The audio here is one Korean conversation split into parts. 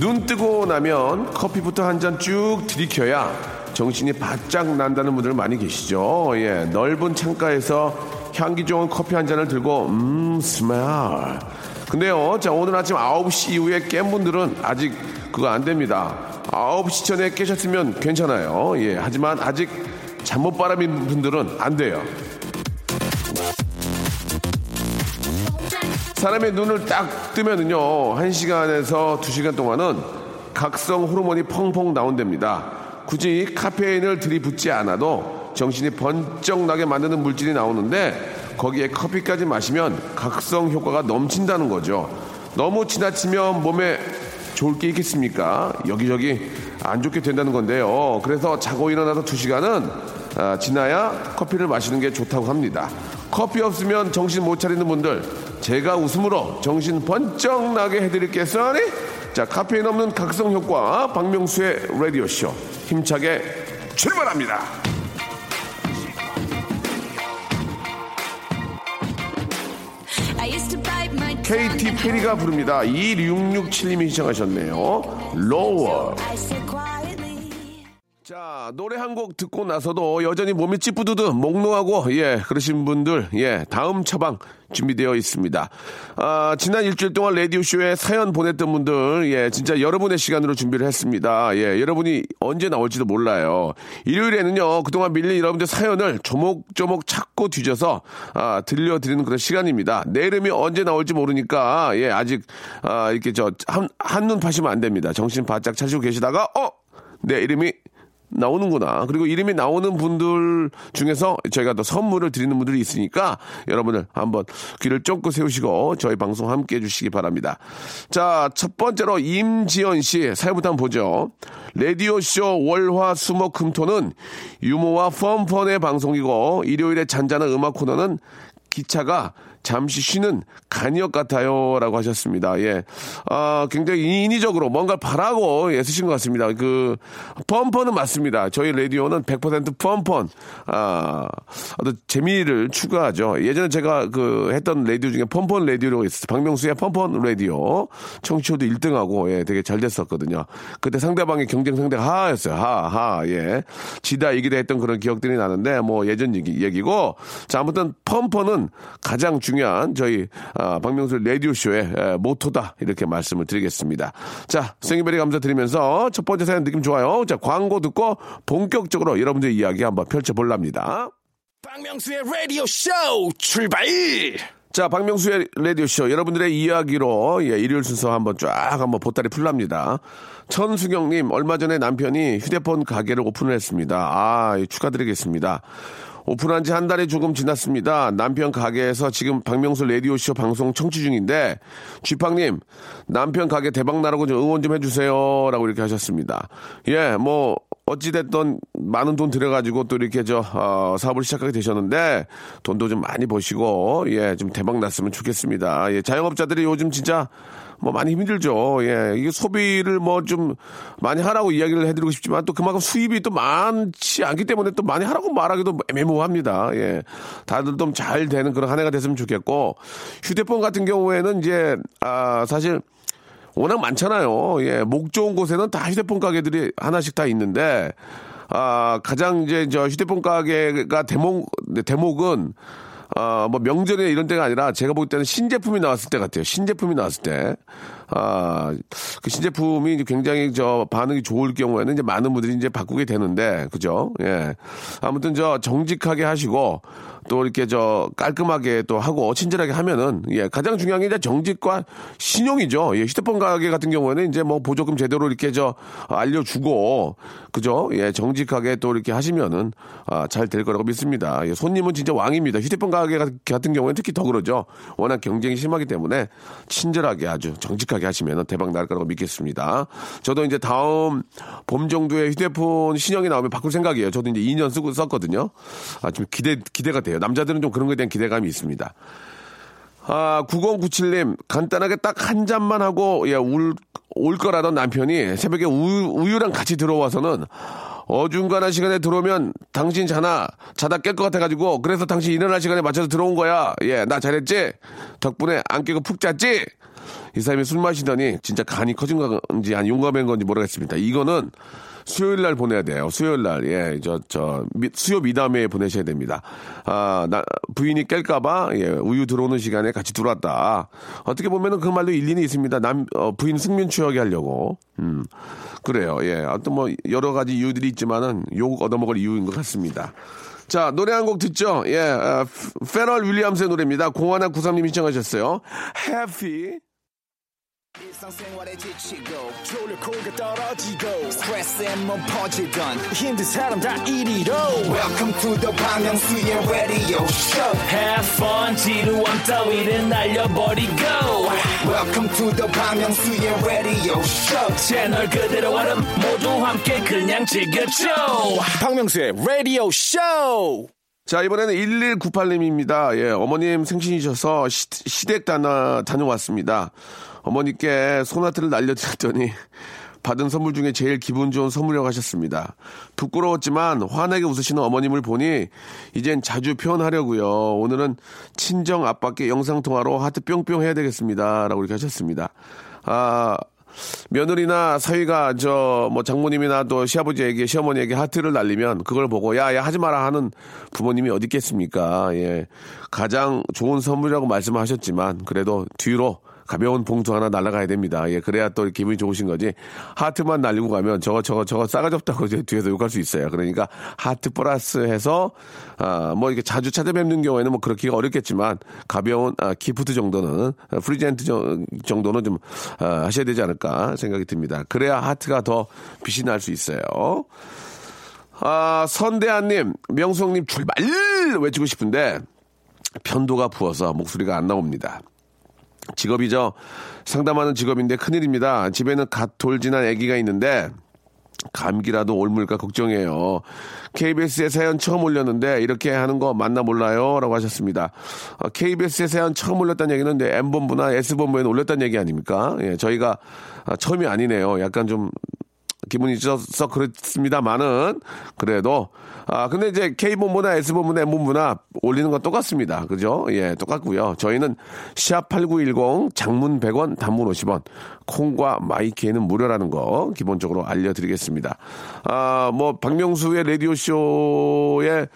눈 뜨고 나면 커피부터 한 잔 쭉 들이켜야 정신이 바짝 난다는 분들 많이 계시죠. 예, 넓은 창가에서 향기 좋은 커피 한 잔을 들고 음 스멜. 근데요, 자 오늘 아침 9시 이후에 깬 분들은 아직 그거 안 됩니다. 9시 전에 깨셨으면 괜찮아요. 예, 하지만 아직 잠못 바람인 분들은 안 돼요. 사람의 눈을 딱 뜨면은요, 한 시간에서 두 시간 동안은 각성 호르몬이 펑펑 나온답니다. 굳이 카페인을 들이붓지 않아도 정신이 번쩍 나게 만드는 물질이 나오는데 거기에 커피까지 마시면 각성 효과가 넘친다는 거죠. 너무 지나치면 몸에 좋을 게 있겠습니까? 여기저기 안 좋게 된다는 건데요. 그래서 자고 일어나서 두 시간은 아, 지나야 커피를 마시는 게 좋다고 합니다. 커피 없으면 정신 못 차리는 분들 제가 웃음으로 정신 번쩍 나게 해드릴겠어니? 자 카페인 없는 각성 효과 박명수의 라디오 쇼 힘차게 출발합니다. KT 페리가 부릅니다. 2667님이 시청하셨네요. 로워. 자, 노래 한 곡 듣고 나서도 여전히 몸이 찌뿌두드, 몽롱하고, 예, 그러신 분들, 예, 다음 처방 준비되어 있습니다. 아, 지난 일주일 동안 라디오쇼에 사연 보냈던 분들, 예, 진짜 여러분의 시간으로 준비를 했습니다. 예, 여러분이 언제 나올지도 몰라요. 일요일에는요, 그동안 밀린 여러분들 사연을 조목조목 찾고 뒤져서, 아, 들려드리는 그런 시간입니다. 내 이름이 언제 나올지 모르니까, 예, 아직, 아, 이렇게 저, 한, 한눈 파시면 안 됩니다. 정신 바짝 차시고 계시다가, 어! 내 이름이 나오는구나. 그리고 이름이 나오는 분들 중에서 저희가 또 선물을 드리는 분들이 있으니까 여러분들 한번 귀를 쫑긋 세우시고 저희 방송 함께 해주시기 바랍니다. 자, 첫 번째로 임지연 씨 사연부터 한번 보죠. 라디오쇼 월화 수목 금토는 유모와 펀펀의 방송이고 일요일에 잔잔한 음악 코너는 기차가 잠시 쉬는 간이역 같아요. 라고 하셨습니다. 예. 아, 굉장히 인위적으로 뭔가 바라고 애쓰신 것 같습니다. 그, 펀펀은 맞습니다. 저희 라디오는 100% 펀펀, 아, 어떤 재미를 추가하죠. 예전에 제가 그 했던 라디오 중에 펀펀 라디오라고 있었어요. 박명수의 펀펀 라디오. 청취도도 1등하고, 예, 되게 잘 됐었거든요. 그때 상대방의 경쟁 상대가 하였어요. 하, 하, 예. 지다 이기다 했던 그런 기억들이 나는데, 뭐 예전 얘기, 얘기고. 자, 아무튼 펀펀은 가장 중요한 저희 아, 박명수 라디오 쇼의 에, 모토다 이렇게 말씀을 드리겠습니다. 자, 생일베리 감사드리면서 첫 번째 사연 느낌 좋아요. 자, 광고 듣고 본격적으로 여러분들의 이야기 한번 펼쳐볼랍니다. 박명수의 라디오 쇼 출발! 자, 박명수의 라디오쇼. 여러분들의 이야기로, 예, 일요일 순서 한번 쫙 한번 보따리 풀랍니다. 천수경님, 얼마 전에 남편이 휴대폰 가게를 오픈을 했습니다. 아, 예, 축하드리겠습니다. 오픈한 지 한 달이 조금 지났습니다. 남편 가게에서 지금 박명수 라디오쇼 방송 청취 중인데, 쥐팡님, 남편 가게 대박나라고 좀 응원 좀 해주세요. 라고 이렇게 하셨습니다. 예, 뭐, 어찌됐든 많은 돈 들여가지고 또 이렇게 저, 어, 사업을 시작하게 되셨는데, 돈도 좀 많이 버시고, 예, 좀 대박 났으면 좋겠습니다. 예, 자영업자들이 요즘 진짜 뭐 많이 힘들죠. 예, 이게 소비를 뭐 좀 많이 하라고 이야기를 해드리고 싶지만 또 그만큼 수입이 또 많지 않기 때문에 또 많이 하라고 말하기도 애매모호합니다. 예, 다들 좀 잘 되는 그런 한 해가 됐으면 좋겠고 휴대폰 같은 경우에는 이제 아 사실 워낙 많잖아요. 예, 목 좋은 곳에는 다 휴대폰 가게들이 하나씩 다 있는데 아 가장 이제 저 휴대폰 가게가 대목 대목은 아, 뭐 명절에 이런 때가 아니라 제가 볼 때는 신제품이 나왔을 때 같아요. 신제품이 나왔을 때. 아, 그 신제품이 굉장히 저 반응이 좋을 경우에는 이제 많은 분들이 이제 바꾸게 되는데, 그죠? 예. 아무튼 저 정직하게 하시고 또 이렇게 저 깔끔하게 또 하고 친절하게 하면은 예, 가장 중요한 게 이제 정직과 신용이죠. 예, 휴대폰 가게 같은 경우에는 이제 뭐 보조금 제대로 이렇게 저 알려주고 그죠? 예, 정직하게 또 이렇게 하시면은 아, 잘 될 거라고 믿습니다. 예, 손님은 진짜 왕입니다. 휴대폰 가게 같은 경우에는 특히 더 그러죠. 워낙 경쟁이 심하기 때문에 친절하게 아주 정직하게 하시면 대박 날 거라고 믿겠습니다. 저도 이제 다음 봄 정도에 휴대폰 신형이 나오면 바꿀 생각이에요. 저도 이제 2년 쓰고 썼거든요. 아, 좀 기대, 기대가 돼요. 남자들은 좀 그런 거에 대한 기대감이 있습니다. 아, 9097님, 간단하게 딱 한 잔만 하고, 예, 울, 올 거라던 남편이 새벽에 우유, 우유랑 같이 들어와서는 어중간한 시간에 들어오면 당신 자나, 자다 깰 것 같아가지고, 그래서 당신 일어날 시간에 맞춰서 들어온 거야. 예, 나 잘했지? 덕분에 안 깨고 푹 잤지? 이 사람이 술 마시더니 진짜 간이 커진 건지 아니 용감한 건지 모르겠습니다. 이거는 수요일 날 보내야 돼요. 수요일 날. 예, 저, 저, 미, 수요 미담에 보내셔야 됩니다. 아, 나, 부인이 깰까봐, 예, 우유 들어오는 시간에 같이 들어왔다. 어떻게 보면은 그 말도 일리는 있습니다. 남, 어, 부인 승면 추억이 하려고. 음, 그래요. 예. 어떤 뭐, 여러 가지 이유들이 있지만은 욕 얻어먹을 이유인 것 같습니다. 자, 노래 한 곡 듣죠? 예, 어, 페럴 윌리엄스의 노래입니다. 공하나 구삼님이 신청하셨어요. Happy. 일상생활에 지치고, 졸려 코가 떨어지고, 스트레스에 몸 퍼지던, 힘든 사람 다 이리로. welcome to the Bang Myung-soo's radio show Have fun 지루함 따위를 날려버리고 welcome to the Bang Myung-soo's radio show 채널 그대로 얼음 모두 함께 그냥 즐겨줘 박명수의 radio show 자, 이번에는 1198님입니다. 예, 어머님 생신이셔서 시, 시댁 다녀, 다녀왔습니다. 어머니께 소나트를 날려드렸더니 받은 선물 중에 제일 기분 좋은 선물이라고 하셨습니다. 부끄러웠지만 환하게 웃으시는 어머님을 보니 이젠 자주 표현하려고요. 오늘은 친정 아빠께 영상통화로 하트 뿅뿅 해야 되겠습니다. 라고 이렇게 하셨습니다. 아, 며느리나 사위가 저 뭐 장모님이나 또 시아버지에게 시어머니에게 하트를 날리면 그걸 보고 야야 하지 마라 하는 부모님이 어디 있겠습니까? 예. 가장 좋은 선물이라고 말씀하셨지만 그래도 뒤로 가벼운 봉투 하나 날아가야 됩니다. 예, 그래야 또 기분이 좋으신 거지. 하트만 날리고 가면 저거, 저거, 저거 싸가지 없다고 이제 뒤에서 욕할 수 있어요. 그러니까 하트 플러스 해서, 아, 뭐 이렇게 자주 찾아뵙는 경우에는 뭐 그렇기가 어렵겠지만 가벼운, 아, gift 정도는, 아, present 정- 정도는 좀, 아, 하셔야 되지 않을까 생각이 듭니다. 그래야 하트가 더 빛이 날 수 있어요. 아, 선대한님, 명수형님 출발! 외치고 싶은데, 편도가 부어서 목소리가 안 나옵니다. 직업이죠. 상담하는 직업인데 큰일입니다. 집에는 갓 돌진한 아기가 있는데 감기라도 옮을까 걱정이에요. KBS에 사연 처음 올렸는데 이렇게 하는 거 맞나 몰라요? 라고 하셨습니다. 어, KBS에 사연 처음 올렸다는 얘기는 M본부나 S본부에는 올렸다는 얘기 아닙니까? 예, 저희가 아, 처음이 아니네요. 약간 좀 기분이 있어서 그렇습니다만은 그래도 아 근데 이제 K본부나 S본부나 M본부나 올리는 건 똑같습니다. 그죠? 예, 똑같고요. 저희는 샵8910 장문 100원 단문 50원 콩과 마이키에는 무료라는 거 기본적으로 알려드리겠습니다. 아, 뭐 박명수의 라디오 쇼에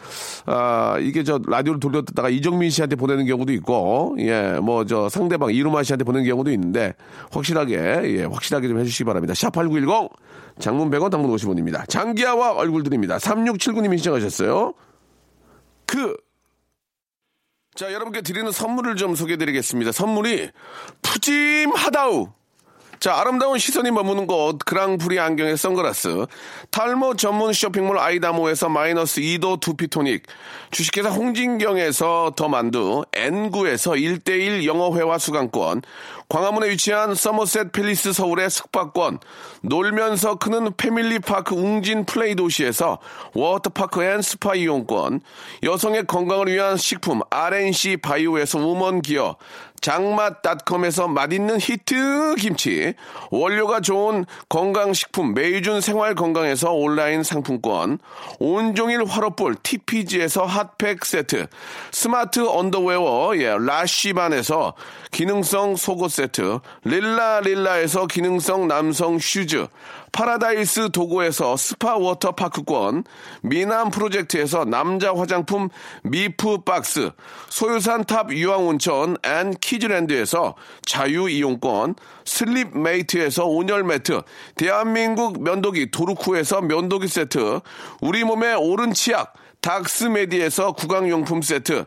아 이게 저 라디오를 돌려 듣다가 이정민 씨한테 보내는 경우도 있고 예, 뭐 저 상대방 이루마 씨한테 보내는 경우도 있는데 확실하게 예, 확실하게 좀 해주시기 바랍니다. 샵 8910 장문 100원 단문 50원입니다. 장기하와 얼굴들입니다. 3679님이 시청하셨어요. 그 자, 여러분께 드리는 선물을 좀 소개해 드리겠습니다. 선물이 푸짐하다우. 자, 아름다운 시선이 머무는 곳, 그랑프리 안경의 선글라스, 탈모 전문 쇼핑몰 아이다모에서 마이너스 2도 두피토닉, 주식회사 홍진경에서 더 만두, N구에서 1대1 영어회화 수강권, 광화문에 위치한 서머셋 팰리스 서울의 숙박권, 놀면서 크는 패밀리파크 웅진 플레이 도시에서 워터파크 and 스파 이용권, 여성의 건강을 위한 식품 RNC 바이오에서 우먼 기어, 장맛닷컴에서 맛있는 히트 김치, 원료가 좋은 건강식품 메이준 생활건강에서 온라인 상품권, 온종일 화로볼 TPG에서 핫팩 세트, 스마트 언더웨어 예, 라쉬반에서 기능성 속옷 세트, 릴라 릴라에서 기능성 남성 슈즈, 파라다이스 도고에서 스파 워터 파크권, 미남 프로젝트에서 남자 화장품 미프 박스, 소요산 탑 유황 온천 and 키즈랜드에서 자유 이용권, 슬립 메이트에서 온열 매트, 대한민국 면도기 도루코에서 면도기 세트, 우리 몸의 오른 치약, 닥스메디에서 구강용품 세트,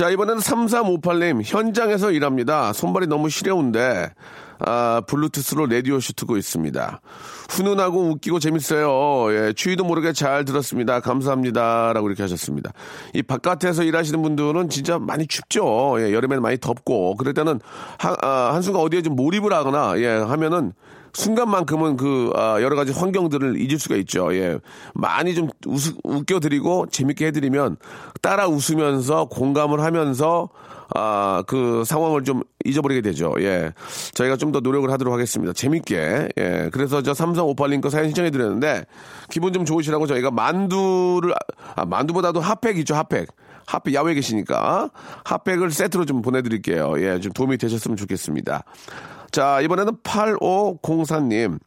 자, 이번에는 3358님, 현장에서 일합니다. 손발이 너무 시려운데, 아, 블루투스로 라디오쇼 듣고 있습니다. 훈훈하고 웃기고 재밌어요. 예, 추위도 모르게 잘 들었습니다. 감사합니다. 라고 이렇게 하셨습니다. 이 바깥에서 일하시는 분들은 진짜 많이 춥죠. 예, 여름에는 많이 덥고, 그럴 때는 한, 아, 한순간 어디에 좀 몰입을 하거나, 예, 하면은 순간만큼은 그 아, 여러 가지 환경들을 잊을 수가 있죠. 예, 많이 좀 웃, 웃겨드리고 재밌게 해드리면 따라 웃으면서 공감을 하면서 아, 그 상황을 좀 잊어버리게 되죠. 예. 저희가 좀 더 노력을 하도록 하겠습니다. 재밌게. 예. 그래서 저 삼성 오팔링 거 사연 신청해 드렸는데 기분 좀 좋으시라고 저희가 만두를, 아, 만두보다도 핫팩 있죠, 핫팩. 핫팩 야외에 계시니까 핫팩을 세트로 좀 보내드릴게요. 예. 좀 도움이 되셨으면 좋겠습니다. 자, 이번에는 8504님.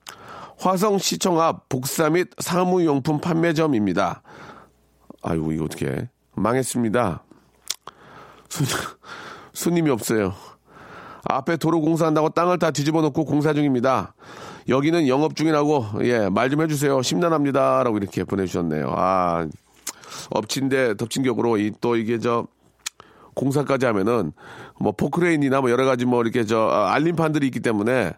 화성시청 앞 복사 및 사무용품 판매점입니다. 아이고, 이거 어떻게 망했습니다. 손, 손님이 없어요. 앞에 도로 공사한다고 땅을 다 뒤집어 놓고 공사 중입니다. 여기는 영업 중이라고, 예, 말 좀 해주세요. 심란합니다. 라고 이렇게 보내주셨네요. 아, 엎친데 덮친 격으로 이, 또 이게 저, 공사까지 하면은 뭐 포크레인이나 뭐 여러 가지 뭐 이렇게 저 아, 알림판들이 있기 때문에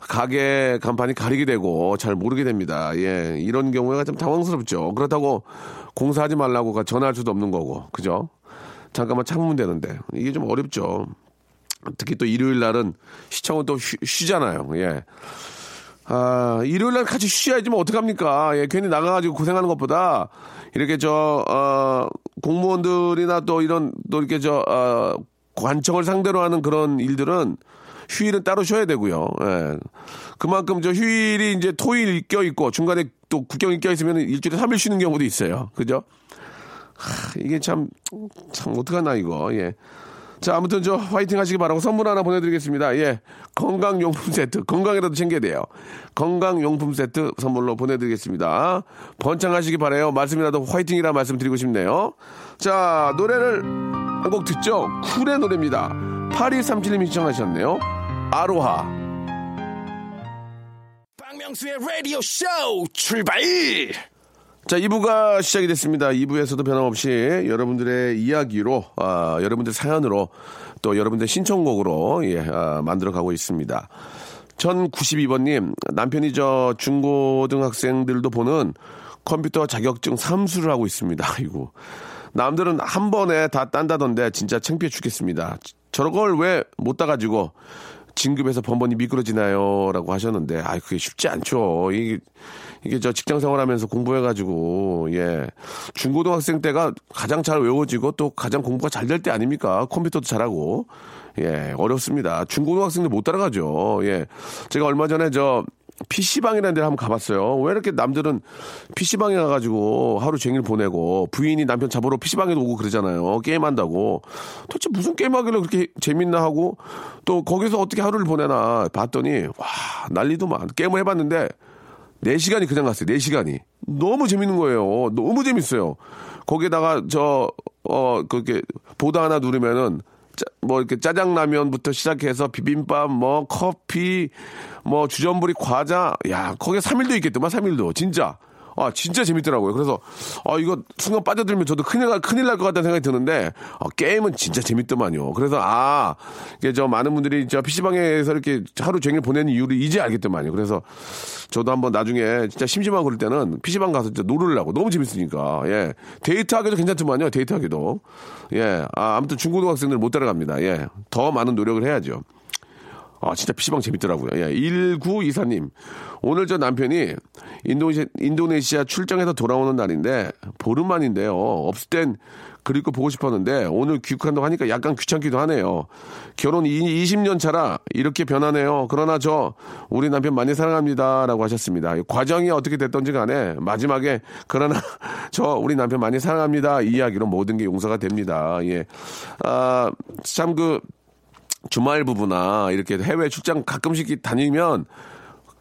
가게 간판이 가리게 되고 잘 모르게 됩니다. 예, 이런 경우가 좀 당황스럽죠. 그렇다고 공사하지 말라고 전화할 수도 없는 거고, 그죠? 잠깐만 참으면 되는데 이게 좀 어렵죠. 특히 또 일요일 날은 시청은 또 쉬, 쉬잖아요. 예. 아, 일요일 날 같이 쉬어야지 뭐 어떡합니까? 예, 괜히 나가가지고 고생하는 것보다 이렇게 저, 어, 공무원들이나 또 이런 또 이렇게 저, 어, 관청을 상대로 하는 그런 일들은 휴일은 따로 쉬어야 되고요. 예. 그만큼 저 휴일이 이제 토일 껴있고 중간에 또 국경이 껴있으면 일주일에 3일 쉬는 경우도 있어요. 그죠? 하, 이게 참, 참, 어떡하나, 이거. 예. 자, 아무튼 저 화이팅 하시기 바라고 선물 하나 보내드리겠습니다. 예. 건강용품 세트. 건강이라도 챙겨야 돼요. 건강용품 세트 선물로 보내드리겠습니다. 번창하시기 바래요. 말씀이라도 화이팅이라 말씀드리고 싶네요. 자, 노래를 한 곡 듣죠? 쿨의 노래입니다. 8237님이 신청하셨네요. 아로하. 박명수의 라디오 쇼 출발! 자, 2부가 시작이 됐습니다. 2부에서도 변함없이 여러분들의 이야기로, 아, 여러분들 사연으로, 또 여러분들 신청곡으로, 예, 아, 만들어 가고 있습니다. 1092번님, 남편이 저 중고등학생들도 보는 컴퓨터 자격증 삼수를 하고 있습니다. 아이고. 남들은 한 번에 다 딴다던데 진짜 창피해 죽겠습니다. 저런 걸왜 못 따가지고 진급해서 번번이 미끄러지나요? 라고 하셨는데, 아 그게 쉽지 않죠. 이게, 이게 저 직장 생활하면서 공부해가지고, 예. 중고등학생 때가 가장 잘 외워지고 또 가장 공부가 잘 될 때 아닙니까? 컴퓨터도 잘하고. 예, 어렵습니다. 중고등학생들 못 따라가죠. 예. 제가 얼마 전에 저, PC방이라는 데를 한번 가봤어요. 왜 이렇게 남들은 PC방에 가가지고 하루 종일 보내고 부인이 남편 잡으러 PC방에도 오고 그러잖아요. 게임한다고. 도대체 무슨 게임하길래 그렇게 재밌나 하고 또 거기서 어떻게 하루를 보내나 봤더니 와, 난리도만. 게임을 해봤는데 4시간이 그냥 갔어요. 4시간이. 너무 재밌는 거예요. 너무 재밌어요. 거기에다가 저, 어, 그렇게 보다 하나 누르면은 짜- 뭐 이렇게 짜장라면부터 시작해서 비빔밥, 뭐 커피, 뭐 주전부리 과자, 야 거기에 3일도 있겠더만 3일도. 진짜 아, 진짜 재밌더라고요. 그래서, 아, 이거 순간 빠져들면 저도 큰일, 날- 큰일 날 것 같다는 생각이 드는데, 아, 게임은 진짜 재밌더만요. 그래서, 아, 이게 저 많은 분들이 저 PC방에서 이렇게 하루 종일 보내는 이유를 이제 알겠더만요. 그래서 저도 한번 나중에 진짜 심심하고 그럴 때는 PC방 가서 진짜 놀으려고. 너무 재밌으니까. 예. 데이트하기도 괜찮더만요. 데이트하기도. 예. 아, 아무튼 중고등학생들 못 따라갑니다. 예. 더 많은 노력을 해야죠. 아, 진짜 PC방 재밌더라고요. 예. 1924님. 오늘 저 남편이 인도네시아, 인도네시아 출장에서 돌아오는 날인데, 보름 만인데요. 없을 땐 그리고 보고 싶었는데, 오늘 귀국한다고 하니까 약간 귀찮기도 하네요. 결혼 20년 차라 이렇게 변하네요. 그러나 저, 우리 남편 많이 사랑합니다. 라고 하셨습니다. 과정이 어떻게 됐던지 간에, 마지막에, 그러나 저, 우리 남편 많이 사랑합니다. 이 이야기로 모든 게 용서가 됩니다. 예. 아, 참 그, 주말 부부나 이렇게 해외 출장 가끔씩 다니면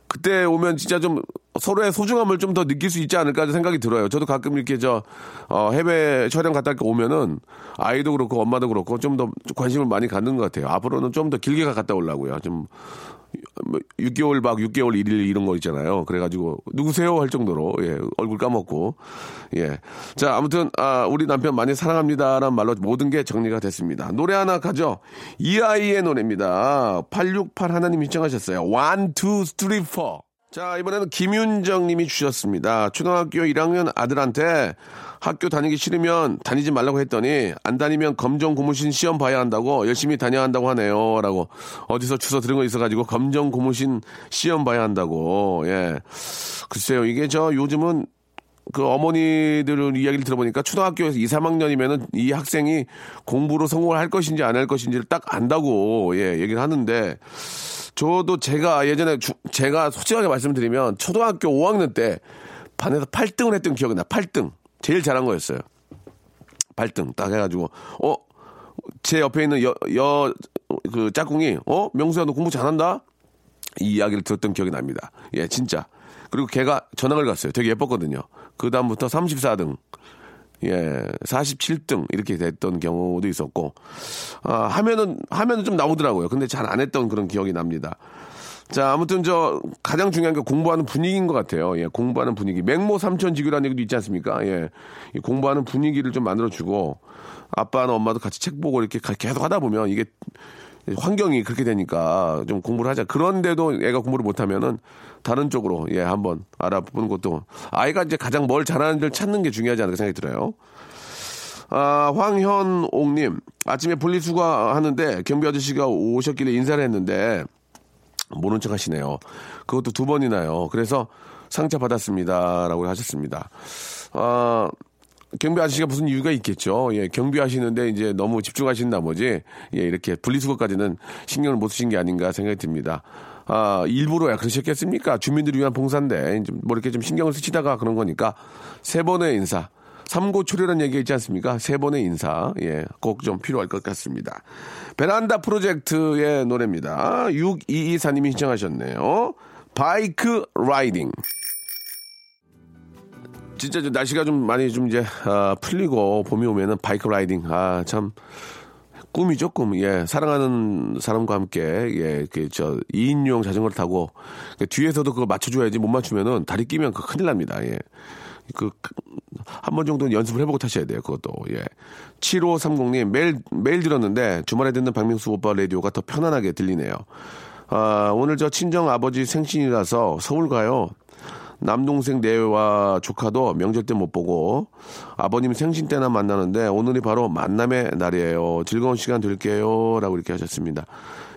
그때 오면 진짜 좀 서로의 소중함을 좀 더 느낄 수 있지 않을까 생각이 들어요. 저도 가끔 이렇게 저 어, 해외 촬영 갔다 오면은 아이도 그렇고 엄마도 그렇고 좀 더 관심을 많이 갖는 것 같아요. 앞으로는 좀 더 길게 갔다 오려고요. 좀 뭐 6개월 박 6개월 1일 이런 거 있잖아요. 그래가지고 누구세요 할 정도로 예 얼굴 까먹고 예. 자 아무튼 아 우리 남편 많이 사랑합니다라는 말로 모든 게 정리가 됐습니다. 노래 하나 가죠. 이 아이의 노래입니다. 868 하나님 신청하셨어요. 1, 2, 3, 4. 자, 이번에는 김윤정 님이 주셨습니다. 초등학교 1학년 아들한테 학교 다니기 싫으면 다니지 말라고 했더니 안 다니면 검정 고무신 시험 봐야 한다고 열심히 다녀야 한다고 하네요. 라고 어디서 주워 들은 거 있어가지고 검정 고무신 시험 봐야 한다고. 예. 글쎄요. 이게 저 요즘은 그 어머니들 이야기를 들어보니까 초등학교에서 2, 3학년이면은 이 학생이 공부로 성공을 할 것인지 안 할 것인지를 딱 안다고 예, 얘기를 하는데 저도 제가 예전에 주- 제가 솔직하게 말씀드리면 초등학교 5학년 때 반에서 8등을 했던 기억이 나. 8등. 제일 잘한 거였어요. 8등 딱 해가지고 어 제 옆에 있는 여 여 그 짝꿍이 어 명수야 너 공부 잘한다 이 이야기를 들었던 기억이 납니다. 예, 진짜. 그리고 걔가 전학을 갔어요. 되게 예뻤거든요. 그 다음부터 34등, 예, 47등 이렇게 됐던 경우도 있었고, 아, 하면은 하면은 좀 나오더라고요. 근데 잘 안 했던 그런 기억이 납니다. 자, 아무튼 저 가장 중요한 게 공부하는 분위기인 것 같아요. 예, 공부하는 분위기. 맹모 삼천 지교라는 얘기도 있지 않습니까? 예, 이 공부하는 분위기를 좀 만들어주고 아빠나 엄마도 같이 책 보고 이렇게 가- 계속 하다 보면 이게 환경이 그렇게 되니까 좀 공부를 하자. 그런데도 애가 공부를 못하면은 다른 쪽으로 예 한번 알아보는 것도 아이가 이제 가장 뭘 잘하는지를 찾는 게 중요하지 않을까 생각이 들어요. 아, 황현옥님 아침에 분리수거 하는데 경비 아저씨가 오셨길래 인사를 했는데 모른 척 하시네요. 그것도 두 번이나요. 그래서 상처 받았습니다라고 하셨습니다. 아, 경비 아저씨가 무슨 이유가 있겠죠. 예, 경비하시는데 이제 너무 집중하신 나머지 예, 이렇게 분리수거까지는 신경을 못 쓰신 게 아닌가 생각이 듭니다. 아, 일부러야 그러셨겠습니까? 주민들을 위한 봉사인데 뭐 이렇게 좀 신경을 쓰시다가 그런 거니까 세 번의 인사. 삼고초려라는 얘기 있지 않습니까? 세 번의 인사. 예, 꼭 좀 필요할 것 같습니다. 베란다 프로젝트의 노래입니다. 6224님이 신청하셨네요. Bike Riding. 진짜 좀 날씨가 좀 많이 좀 이제 아, 풀리고 봄이 오면은 bike riding 아 참 꿈이죠 꿈. 예 사랑하는 사람과 함께 예 그저 2인용 자전거를 타고 그 뒤에서도 그걸 맞춰줘야지 못 맞추면은 다리 끼면 그 큰일 납니다. 예. 그 한 번 정도는 연습을 해보고 타셔야 돼요. 그것도 예. 7530님 매일 매일 들었는데 주말에 듣는 박명수 오빠 라디오가 더 편안하게 들리네요. 아 오늘 저 친정 아버지 생신이라서 서울 가요. 남동생 내외와 조카도 명절 때 못 보고 아버님 생신 때나 만나는데 오늘이 바로 만남의 날이에요. 즐거운 시간 될게요. 라고 이렇게 하셨습니다.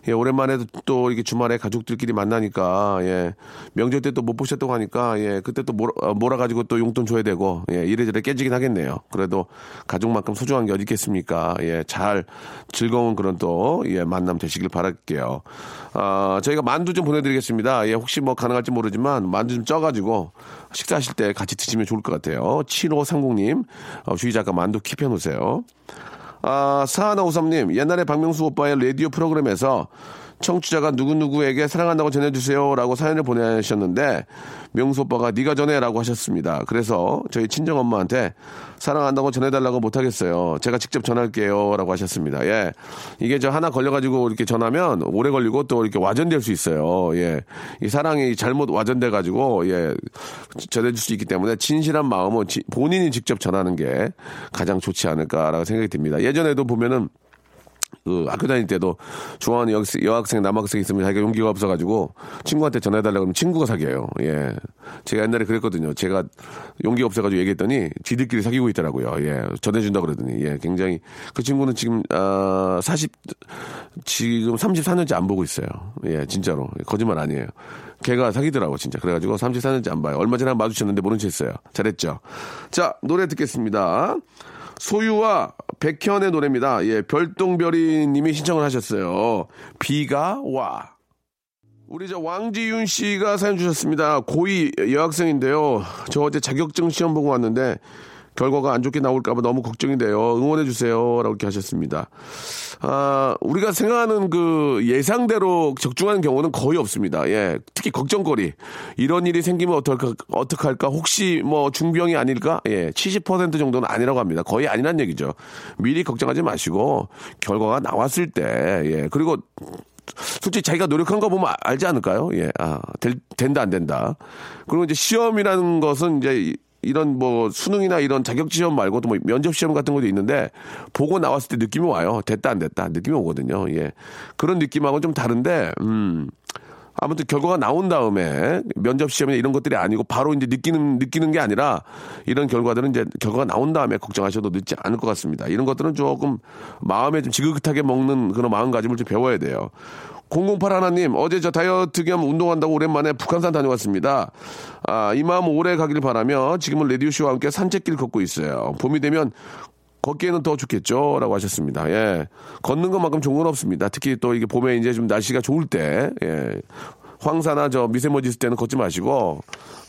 예, 오랜만에 또 이렇게 주말에 가족들끼리 만나니까, 예, 명절 때 또 못 보셨다고 하니까, 예, 그때 또 몰아, 어, 몰아가지고 또 용돈 줘야 되고, 예, 이래저래 깨지긴 하겠네요. 그래도 가족만큼 소중한 게 어디 있겠습니까? 예, 잘 즐거운 그런 또, 예, 만남 되시길 바랄게요. 아, 저희가 만두 좀 보내드리겠습니다. 예, 혹시 뭐 가능할지 모르지만 만두 좀 쪄가지고 식사하실 때 같이 드시면 좋을 것 같아요. 7530님, 어, 주희 작가 만두 킵해 놓으세요. 아, 사하나 오삼님, 옛날에 박명수 오빠의 라디오 프로그램에서 청취자가 누구누구에게 사랑한다고 전해주세요라고 사연을 보내셨는데 명수 오빠가 네가 전해라고 하셨습니다. 그래서 저희 친정 엄마한테 사랑한다고 전해달라고 못하겠어요. 제가 직접 전할게요라고 하셨습니다. 예, 이게 저 하나 걸려가지고 이렇게 전하면 오래 걸리고 또 이렇게 와전될 수 있어요. 예, 이 사랑이 잘못 와전돼가지고 예 전해줄 수 있기 때문에 진실한 마음은 지- 본인이 직접 전하는 게 가장 좋지 않을까라고 생각이 듭니다. 예전에도 보면은 그 학교 다닐 때도 여, 여학생 남학생 있으면 자기가 용기가 없어가지고 친구한테 전해달라고 하면 친구가 사귀어요. 예. 제가 옛날에 그랬거든요. 제가 용기가 없어가지고 얘기했더니 지들끼리 사귀고 있더라고요. 예. 전해준다 그러더니 예. 굉장히 그 친구는 지금 아, 40 지금 34년째 안 보고 있어요. 예. 진짜로 거짓말 아니에요. 걔가 사귀더라고 진짜. 그래가지고 34년째 안 봐요. 얼마 전에 한번 마주쳤는데 모른 체 했어요. 잘했죠. 자 노래 듣겠습니다. 소유와 백현의 노래입니다. 예, 별똥별이 님이 신청을 하셨어요. 비가 와. 우리 저 왕지윤 씨가 사연 주셨습니다. 고2 여학생인데요. 저 어제 자격증 시험 보고 왔는데 결과가 안 좋게 나올까봐 너무 걱정이 돼요. 응원해주세요. 라고 이렇게 하셨습니다. 아, 우리가 생각하는 그 예상대로 적중하는 경우는 거의 없습니다. 예. 특히 걱정거리. 이런 일이 생기면 어떡할까, 어떡할까? 혹시 뭐 중병이 아닐까? 예. 70% 정도는 아니라고 합니다. 거의 아니란 얘기죠. 미리 걱정하지 마시고 결과가 나왔을 때, 예. 그리고 솔직히 자기가 노력한 거 보면 아- 알지 않을까요? 예, 아, 될, 된다, 안 된다. 그리고 이제 시험이라는 것은 이제 이- 이런 뭐 수능이나 이런 자격지 시험 말고도 뭐 면접 시험 같은 것도 있는데 보고 나왔을 때 느낌이 와요. 됐다, 안 됐다. 느낌이 오거든요. 예. 그런 느낌하고는 좀 다른데, 음. 아무튼 결과가 나온 다음에 면접 시험이나 이런 것들이 아니고 바로 이제 느끼는 느끼는 게 아니라 이런 결과들은 이제 결과가 나온 다음에 걱정하셔도 늦지 않을 것 같습니다. 이런 것들은 조금 마음에 좀 지긋하게 먹는 그런 마음가짐을 좀 배워야 돼요. 008 하나님 어제 저 다이어트 겸 운동한다고 오랜만에 북한산 다녀왔습니다. 아, 이 마음 오래 가길 바라며 지금은 라디오 쇼와 함께 산책길 걷고 있어요. 봄이 되면 걷기에는 더 좋겠죠? 라고 하셨습니다. 예. 걷는 것만큼 좋은 건 없습니다. 특히 또 이게 봄에 이제 좀 날씨가 좋을 때, 예. 황사나 저 미세먼지 있을 때는 걷지 마시고,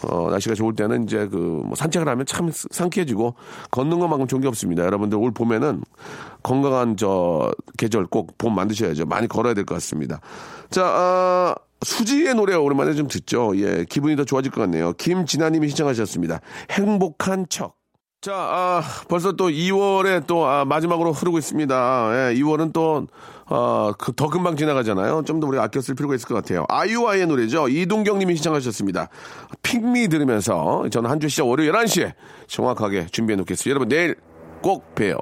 어, 날씨가 좋을 때는 이제 그, 뭐 산책을 하면 참 상쾌해지고, 걷는 것만큼 좋은 게 없습니다. 여러분들 올 봄에는 건강한 저 계절 꼭 봄 만드셔야죠. 많이 걸어야 될 것 같습니다. 자, 아, 수지의 노래 오랜만에 좀 듣죠. 예. 기분이 더 좋아질 것 같네요. 김진아님이 신청하셨습니다. 행복한 척. 자, 아, 벌써 또 2월에 또 아, 마지막으로 흐르고 있습니다. 예, 2월은 또 어, 그, 더 금방 지나가잖아요. 좀 더 우리가 아껴 쓸 필요가 있을 것 같아요. 아이유아이의 노래죠. 이동경 님이 신청하셨습니다. 핑미 들으면서 저는 한 주 시작 월요일 11시에 정확하게 준비해 놓겠습니다. 여러분 내일 꼭 봬요.